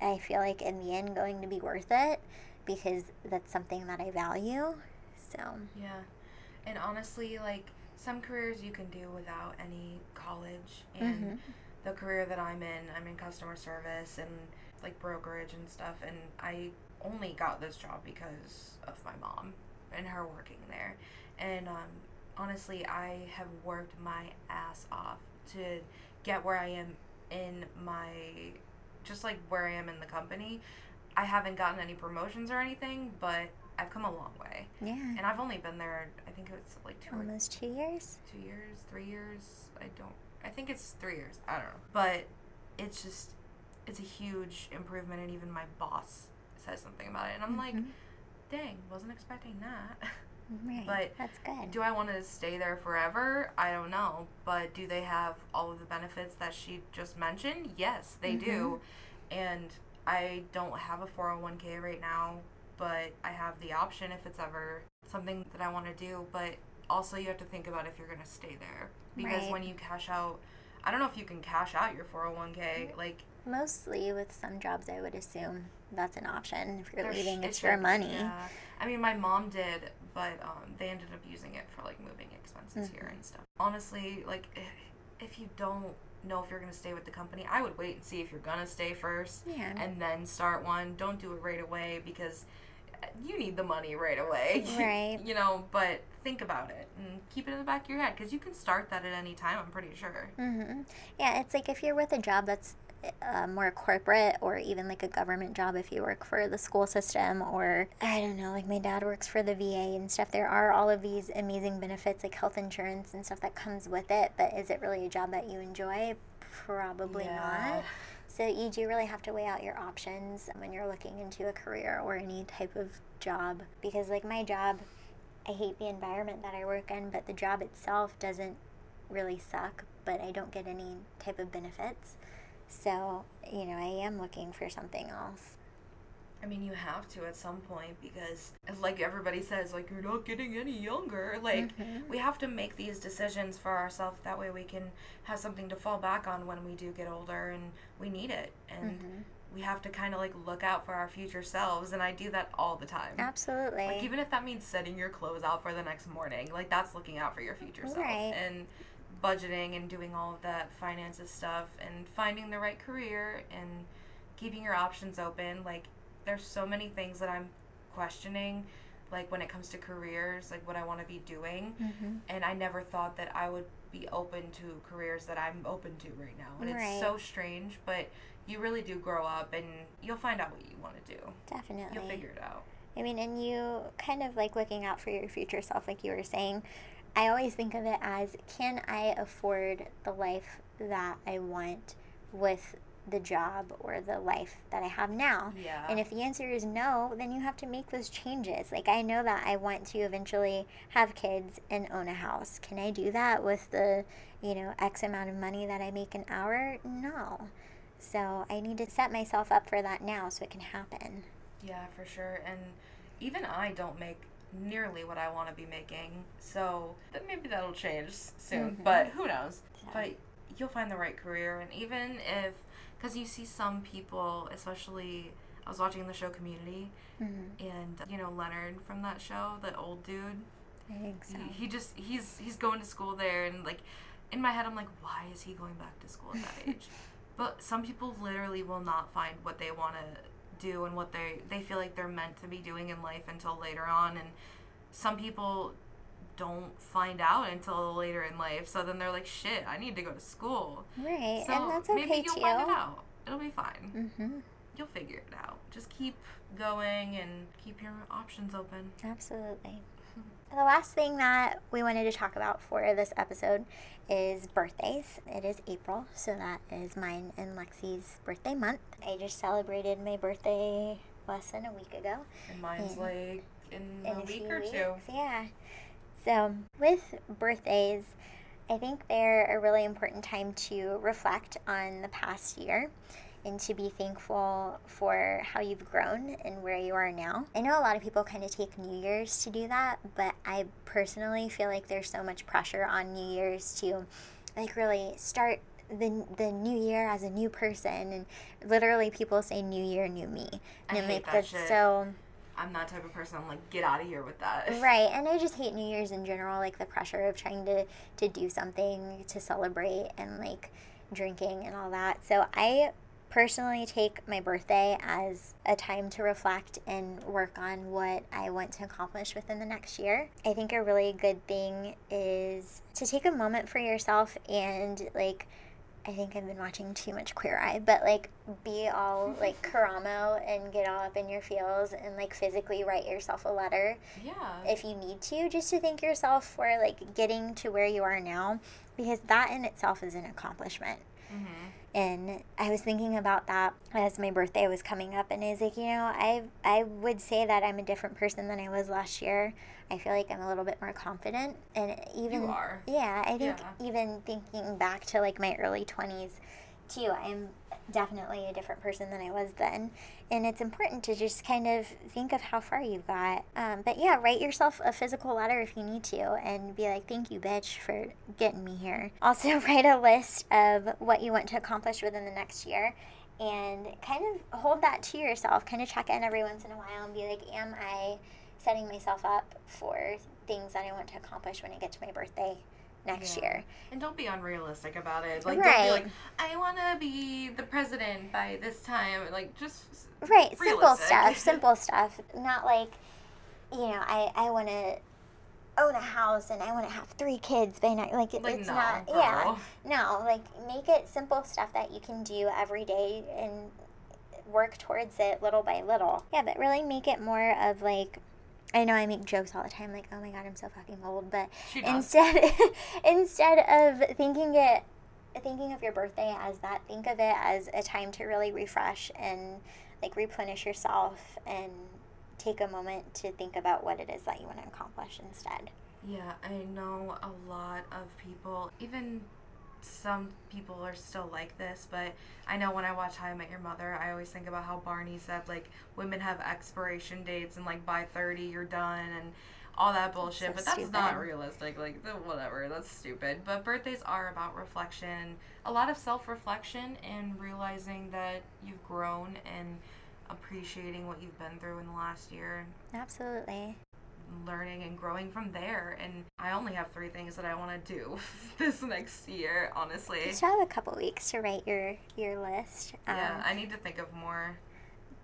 I feel like in the end, going to be worth it because that's something that I value. So, Yeah. And honestly, like some careers you can do without any college and Mhm. the career that I'm in, I'm in customer service and like brokerage and stuff and I only got this job because of my mom and her working there. And um honestly, I have worked my ass off to get where I am in my just like where I am in the company. I haven't gotten any promotions or anything, but I've come a long way. yeah, And I've only been there, I think it's like two almost two years. two years, three years. I don't, I think it's three years. I don't know. But it's just, it's a huge improvement. And even my boss says something about it. And I'm like, Mhm. dang, wasn't expecting that. Right. but that's good. do I want to stay there forever? I don't know. But do they have all of the benefits that she just mentioned? Yes, they do. And I don't have a 401k right now, but I have the option if it's ever something that I want to do. But also, you have to think about if you're going to stay there. Because Right. when you cash out, I don't know if you can cash out your 401k. Like, Mostly with some jobs, I would assume that's an option. If you're leaving, it it's your should money. Yeah. I mean, my mom did, but um, they ended up using it for like moving expenses here Mhm. and stuff. Honestly, like if, if you don't know if you're gonna stay with the company, I would wait and see if you're gonna stay first, Yeah. and then start one. Don't do it right away because you need the money right away. Right. you know, but think about it and keep it in the back of your head because you can start that at any time. I'm pretty sure. hmm Yeah, it's like if you're with a job that's uh, more corporate or even like a government job, if you work for the school system or I don't know, like my dad works for the VA and stuff, there are all of these amazing benefits like health insurance and stuff that comes with it. But is it really a job that you enjoy? Probably Yeah. not. So you do really have to weigh out your options when you're looking into a career or any type of job because like my job I hate the environment that I work in, but the job itself doesn't really suck, but I don't get any type of benefits. So, you know, I am looking for something else. I mean, you have to at some point because, like everybody says, like you're not getting any younger. Like Mhm. we have to make these decisions for ourselves. That way, we can have something to fall back on when we do get older and we need it. And Mhm. we have to kind of like look out for our future selves. And I do that all the time. Absolutely. Like even if that means setting your clothes out for the next morning, like that's looking out for your future self Right. and budgeting and doing all of that finances stuff and finding the right career and keeping your options open. Like there's so many things that I'm questioning like when it comes to careers, like what I want to be doing, Mhm. and I never thought that I would be open to careers that I'm open to right now. And Right. it's so strange, but you really do grow up and you'll find out what you want to do. Definitely. You'll figure it out. I mean, and you kind of like looking out for your future self, like you were saying. I always think of it as can I afford the life that I want with the job or the life that I have now? Yeah. And if the answer is no, then you have to make those changes. Like, I know that I want to eventually have kids and own a house. Can I do that with the, you know, X amount of money that I make an hour? No. So I need to set myself up for that now so it can happen. Yeah, for sure. And even I don't make nearly what I want to be making. So then maybe that'll change soon. Mhm. But who knows? So- But you'll find the right career. And even if, because you see some people, especially, I was watching the show Community, Mhm. and you know Leonard from that show, the old dude. So. He, he just he's he's going to school there, and like in my head, I'm like, why is he going back to school at that age? But some people literally will not find what they want to do and what they they feel like they're meant to be doing in life until later on, and some people don't find out until later in life. So then they're like, shit, I need to go to school. Right, So and that's okay maybe you'll too. find it out. It'll be fine. Mm-hmm. You'll figure it out. Just keep going and keep your options open. Absolutely. The last thing that we wanted to talk about for this episode is birthdays. It is April, so that is mine and Lexi's birthday month. I just celebrated my birthday less than a week ago. And mine's In- like in, in a a week or weeks. two. Yeah. So, with birthdays, I think they're a really important time to reflect on the past year and to be thankful for how you've grown and where you are now. I know a lot of people kind of take New Year's to do that, but I personally feel like there's so much pressure on New Year's to like really start the, the new year as a new person and literally people say new year new me I and hate make that that shit. so I'm that type of person. I'm like, get out of here with that. Right, and I just hate New Year's in general, like the pressure of trying to to do something to celebrate and like drinking and all that. So I personally take my birthday as a time to reflect and work on what I want to accomplish within the next year. I think a really good thing is to take a moment for yourself and like I think I've been watching too much Queer Eye, but like be all like Karamo and get all up in your feels and like physically write yourself a letter Yeah. if you need to, just to thank yourself for like getting to where you are now, because that in itself is an accomplishment. hmm And I was thinking about that as my birthday was coming up, and I was like, you know, I I would say that I'm a different person than I was last year. I feel like I'm a little bit more confident, and even You are. yeah, I think Yeah. even thinking back to like my early 20s too, I'm definitely a different person than I was then. And it's important to just kind of think of how far you've got. Um, but yeah, write yourself a physical letter if you need to and be like, thank you, bitch, for getting me here. Also, write a list of what you want to accomplish within the next year and kind of hold that to yourself. Kind of check in every once in a while and be like, am I setting myself up for things that I want to accomplish when I get to my birthday next Yeah. year? And don't be unrealistic about it. Like, don't be like, I want to be the president by this time. Like, just Right, simple stuff, simple stuff. Not like, you know, I, I want to own a house and I want to have three kids by now. Like, Like, it's no, not, girl. yeah. No, like, make it simple stuff that you can do every day and work towards it little by little. Yeah, but really make it more of like, I know I make jokes all the time, like, oh my god, I'm so fucking old, but instead instead of thinking it thinking of your birthday as that think of it as a time to really refresh and like replenish yourself and take a moment to think about what it is that you want to accomplish instead. Yeah, I know a lot of people, even some people are still like this, but I know when I watch How I Met Your Mother, I always think about how Barney said, like, women have expiration dates and, like, by 30 you're done and all that bullshit. so but that's not realistic. Like, whatever, that's stupid. But birthdays are about reflection, a lot of self reflection, and realizing that you've grown and appreciating what you've been through in the last year absolutely learning and growing from there. And I only have three things that I want to do this next year, honestly. you still have a couple weeks to write your your list Yeah, um, I need to think of more.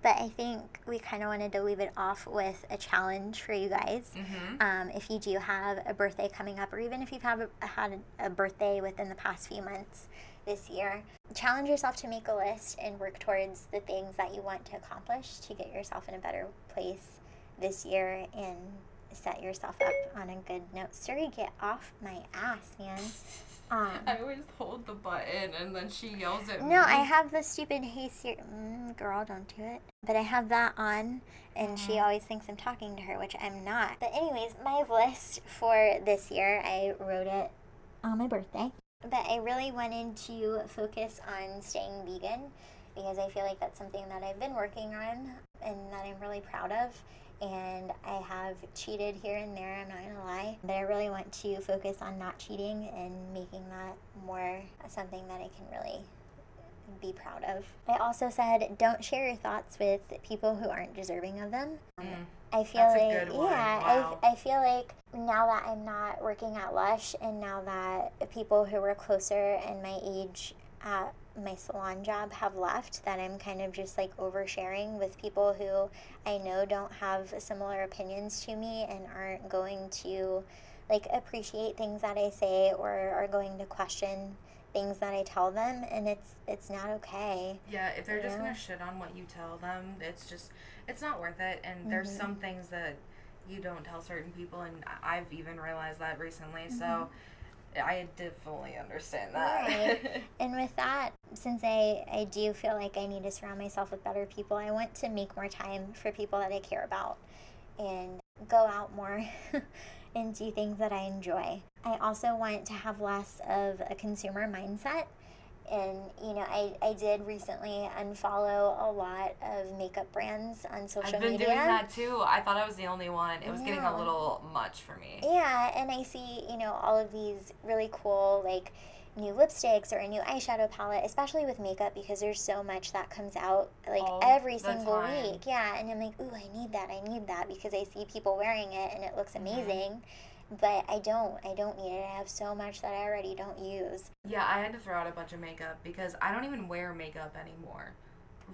but i think we kind of wanted to leave it off with a challenge for you guys Mm-hmm. um, if you do have a birthday coming up, or even if you've had a, had a birthday within the past few months this year, challenge yourself to make a list and work towards the things that you want to accomplish to get yourself in a better place this year and set yourself up on a good note. Siri, get off my ass, man. Um, I always hold the button and then she yells at me. no, I have the stupid hey Siri. Mm, girl, don't do it. But I have that on, and she Mhm. always thinks I'm talking to her, which I'm not. But anyways, my list for this year, I wrote it on my birthday. But I really wanted to focus on staying vegan because I feel like that's something that I've been working on and that I'm really proud of. And I have cheated here and there, I'm not gonna lie. But I really want to focus on not cheating and making that more something that I can really be proud of. I also said don't share your thoughts with people who aren't deserving of them. Mm. I feel like yeah, Wow. I I feel like now that I'm not working at Lush and now that people who were closer and my age at my salon job have left that I'm kind of just like oversharing with people who I know don't have similar opinions to me and aren't going to like appreciate things that I say or are going to question things that I tell them and it's it's not okay. Yeah, if they're just Yeah. gonna shit on what you tell them, it's just it's not worth it. And there's Mhm. some things that you don't tell certain people, and I've even realized that recently. So Mm-hmm. I definitely understand that. Right. And with that, since I, I do feel like I need to surround myself with better people, I want to make more time for people that I care about and go out more and do things that I enjoy. I also want to have less of a consumer mindset. And, you know, I, I did recently unfollow a lot of makeup brands on social media. I've been media. doing that too. I thought I was the only one. It was getting a little much for me. Yeah, and I see, you know, all of these really cool, like, new lipsticks or a new eyeshadow palette, especially with makeup because there's so much that comes out, like, All every single time. week. Yeah, and I'm like, ooh, I need that, I need that because I see people wearing it and it looks Mhm. amazing. But I don't. I don't need it. I have so much that I already don't use. Yeah, I had to throw out a bunch of makeup because I don't even wear makeup anymore.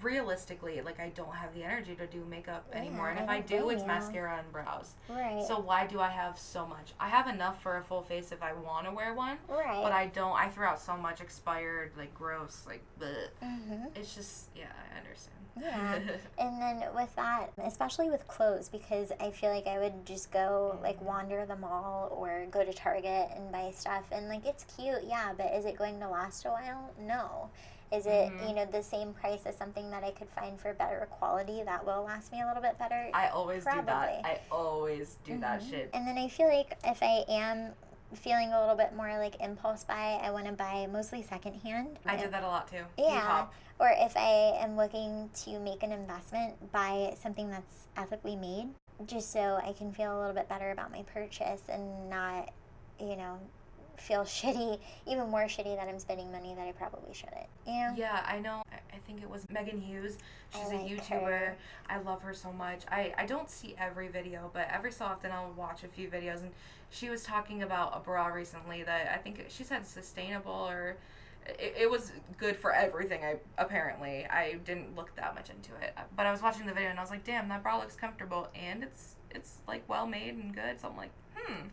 Realistically, like I don't have the energy to do makeup Yeah, anymore. And if I do, it's you. mascara and brows. Right. So why do I have so much? I have enough for a full face if I want to wear one, right. but I don't. I throw out so much expired, like gross, like bleh. hmm It's just yeah, I understand. Yeah. And then with that, especially with clothes, because I feel like I would just go like wander the mall or go to Target and buy stuff, and like it's cute, yeah, but is it going to last a while? No. Is it Mhm. you know the same price as something that I could find for better quality that will last me a little bit better? I always do that. I always do that Mhm. shit. And then I feel like if I am feeling a little bit more like impulse buy, I want to buy mostly secondhand. I did that a lot too. Yeah. Or if I am looking to make an investment, buy something that's ethically made, just so I can feel a little bit better about my purchase and not, you know, feel shitty, even more shitty that I'm spending money that I probably shouldn't. Know? Yeah, I know. I, think it was Megan Hughes. She's a like YouTuber. her. I love her so much. I, I don't see every video, but every so often I'll watch a few videos. And she was talking about a bra recently that I think she said sustainable or it, it was good for everything. I apparently I didn't look that much into it, but I was watching the video and I was like, damn, that bra looks comfortable and it's it's like well made and good. So I'm like, hmm.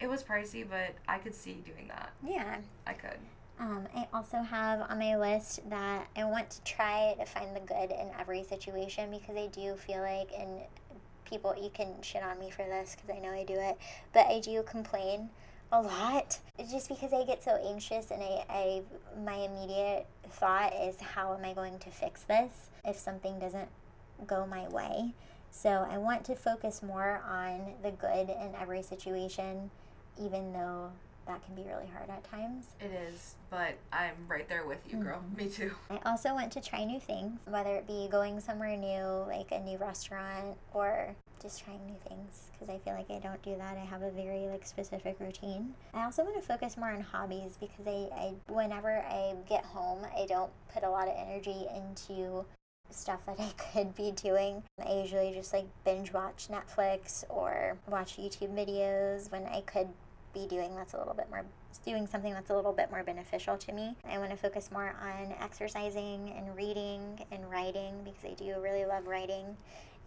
It was pricey, but I could see doing that. Yeah. I could. Um, I also have on my list that I want to try to find the good in every situation because I do feel like, and people, you can shit on me for this because I know I do it, but I do complain a lot just because I get so anxious and I, I my immediate thought is how am I going to fix this if something doesn't go my way. So I want to focus more on the good in every situation, even though that can be really hard at times. It is, but I'm right there with you, girl. Mhm. Me too. I also want to try new things, whether it be going somewhere new, like a new restaurant, or just trying new things because I feel like I don't do that. I have a very like specific routine. I also want to focus more on hobbies because I, I whenever I get home, I don't put a lot of energy into stuff that I could be doing. I usually just like binge watch Netflix or watch YouTube videos when I could be doing that's a little bit more doing something that's a little bit more beneficial to me. I want to focus more on exercising and reading and writing because I do really love writing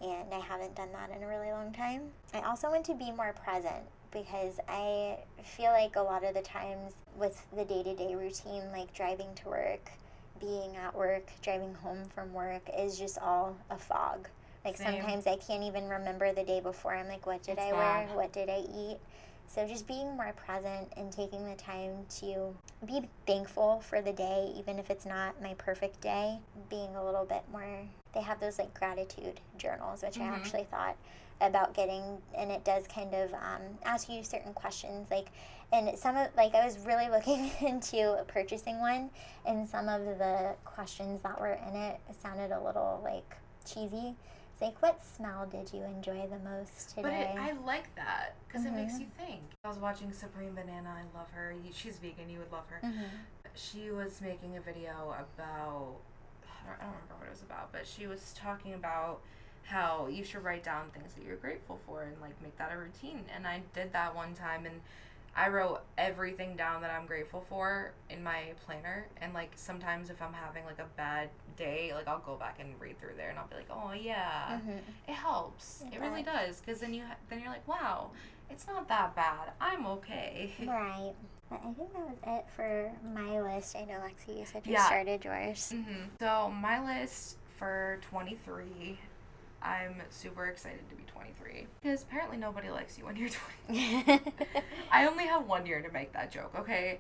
and I haven't done that in a really long time. I also want to be more present because I feel like a lot of the times with the day-to-day routine like driving to work, being at work, driving home from work is just all a fog Like Same. sometimes I can't even remember the day before. I'm like, what did It's I wear? What did I eat? So just being more present and taking the time to be thankful for the day, even if it's not my perfect day. Being a little bit more. They have those like gratitude journals, which I Mhm. actually thought about getting, and it does kind of um, ask you certain questions, like. And some of like I was really looking into purchasing one, and some of the questions that were in it sounded a little like cheesy. Like, what smell did you enjoy the most But today? it, I like that because it makes Mhm. you think. I was watching Supreme Banana. I love her. She's vegan. You would love her. Mhm. She was making a video about. I don't, I don't remember what it was about, but she was talking about how you should write down things that you're grateful for and like make that a routine. And I did that one time and I wrote everything down that I'm grateful for in my planner. And like sometimes if I'm having like a bad day, like I'll go back and read through there and I'll be like, oh yeah, Mhm. it helps. It It, really does. because then you ha- then you're like, wow, it's not that bad. I'm okay. Right. But I think that was it for my list. I know, Lexi, you said you Yeah. started yours. hmm So my list for 23, I'm super excited to be 23 because apparently nobody likes you when you're 20. I only have one year to make that joke, okay?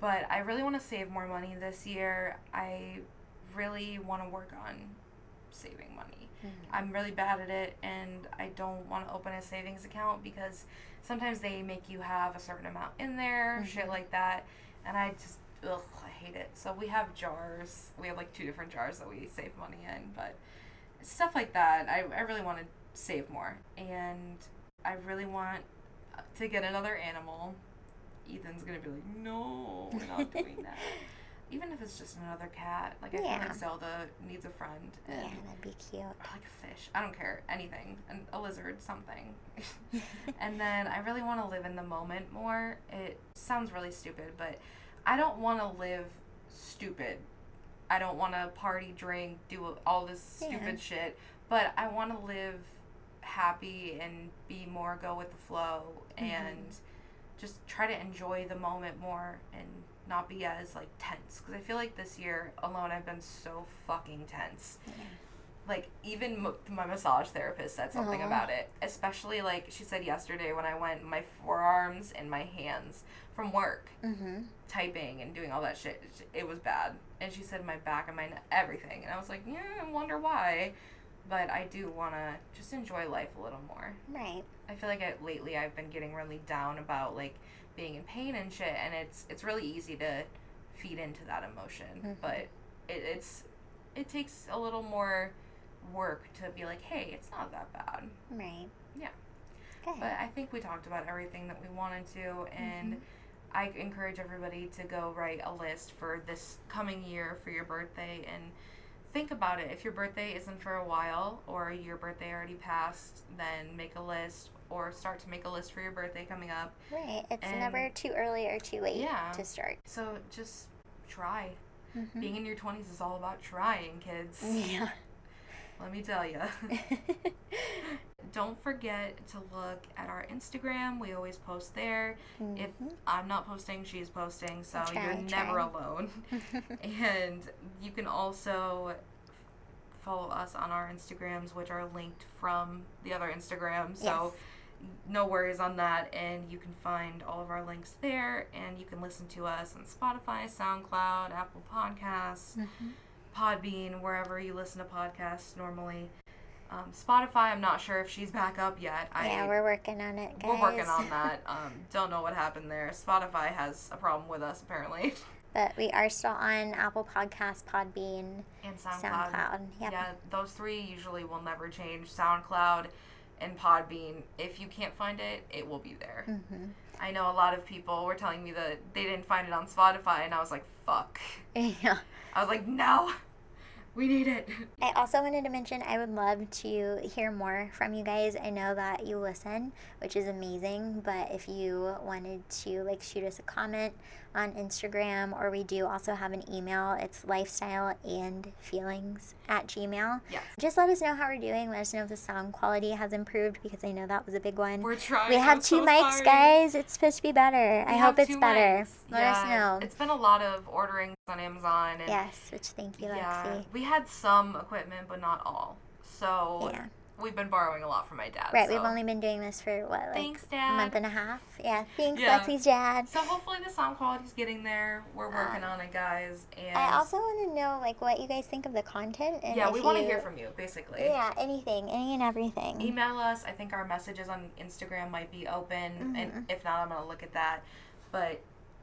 But I really want to save more money this year. I really want to work on saving money. Mhm. I'm really bad at it and I don't want to open a savings account because sometimes they make you have a certain amount in there, shit Mhm. like that. And I just, ugh, I hate it. So we have jars. We have like two different jars that we save money in, but stuff like that. I, I really want to save more. And I really want to get another animal. Ethan's going to be like, no, we're not doing that. Even if it's just another cat. Like, I feel like Zelda needs a friend. yeah, And that'd be cute. like a fish. I don't care. Anything. An, a lizard, something. and then I really want to live in the moment more. It sounds really stupid, but I don't want to live stupid. I don't want to party, drink, do all this Yeah. stupid shit, but I want to live happy and be more go with the flow and just try to enjoy the moment more and not be as like tense because I feel like this year alone I've been so fucking tense Yeah. like even m- my massage therapist said something about it especially like she said yesterday when i went my forearms and my hands from work Mm-hmm. typing and doing all that shit it was bad and she said my back and my ne- everything and i was like yeah i wonder why but i do want to just enjoy life a little more Right. i feel like I, lately i've been getting really down about like being in pain and shit and it's it's really easy to feed into that emotion Mhm. but it, it's it takes a little more work to be like hey it's not that bad Right. Yeah. Good. but i think we talked about everything that we wanted to and Mhm. I encourage everybody to go write a list for this coming year for your birthday and think about it if your birthday isn't for a while or your birthday already passed then make a list or start to make a list for your birthday coming up right. It's and- never too early or too late Yeah. to start. so just try Mhm. being in your 20s is all about trying kids Yeah. Let me tell you don't forget to look at our instagram. We always post there. If Mhm. i'm not posting she's posting so Try, you're never alone. And you can also follow us on our instagrams which are linked from the other instagram. So no worries on that. And you can find all of our links there. And you can listen to us on spotify soundcloud apple podcasts. Mhm. Podbean wherever you listen to podcasts normally. Um, spotify i'm not sure if she's back up yet. Yeah, I, we're working on it, guys. we're working on that. Um, don't know what happened there. Spotify has a problem with us apparently. But we are still on Apple Podcasts, Podbean, and soundcloud, SoundCloud. Yep. yeah those three usually will never change. Soundcloud and podbean if you can't find it it will be there. Hmm I know a lot of people were telling me that they didn't find it on Spotify, and I was like, fuck. Yeah. I was like, no, we need it. I also wanted to mention I would love to hear more from you guys. I know that you listen, which is amazing, but if you wanted to like shoot us a comment on Instagram or we do also have an email, it's lifestyle and feelings at Gmail. Yes. Just let us know how we're doing. Let us know if the sound quality has improved because I know that was a big one. We're trying. we have I'm two so mics, sorry. guys. It's supposed to be better. We I hope it's better. mics. Let Yeah, us know. It's been a lot of ordering on Amazon, and Yes, which thank you, yeah, Lexi. we had some equipment, but not all. So Yeah. We've been borrowing a lot from my dad. Right, so. we've only been doing this for what, like Thanks, a month and a half? Yeah, thanks, Yeah. Lexi's dad. So hopefully the sound quality's getting there. We're working on it, guys. And I also want to know like what you guys think of the content and yeah, we want to hear from you, basically. Yeah, anything, any and everything. Email us. I think our messages on Instagram might be open, and Mhm. and if not, I'm gonna look at that. But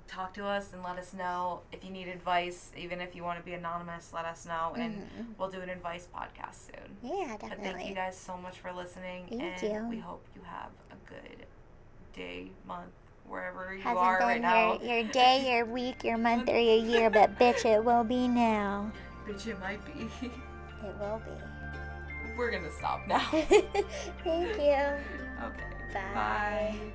talk to us and let us know if you need advice. Even if you want to be anonymous, let us know, and Mhm. we'll do an advice podcast soon. Yeah, But definitely. thank you guys so much for listening, Thank and you. we hope you have a good day, month, wherever you Hasn't are been right now. your, your day, your week, your month, or your year, but bitch, it will be now. Bitch, it might be. It will be. We're gonna stop now. Thank you. Okay. Bye. Bye.